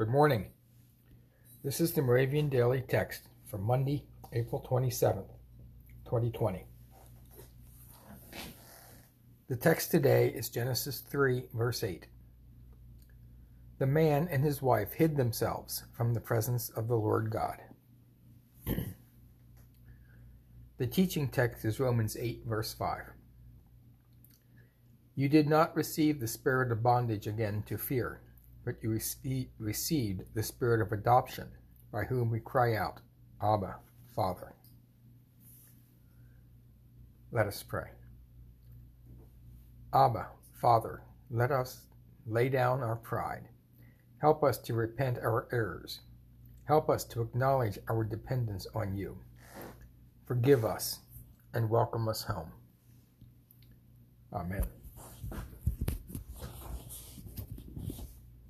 Good morning. This is the Moravian Daily Text for Monday, April 27th, 2020. The text today is Genesis 3, verse 8. The man and his wife hid themselves from the presence of the Lord God. the teaching text is Romans 8, verse 5. You did not receive the spirit of bondage again to fear but you received the Spirit of adoption, by whom we cry out, Abba, Father. Let us pray. Abba, Father, let us lay down our pride. Help us to repent our errors. Help us to acknowledge our dependence on you. Forgive us and welcome us home. Amen.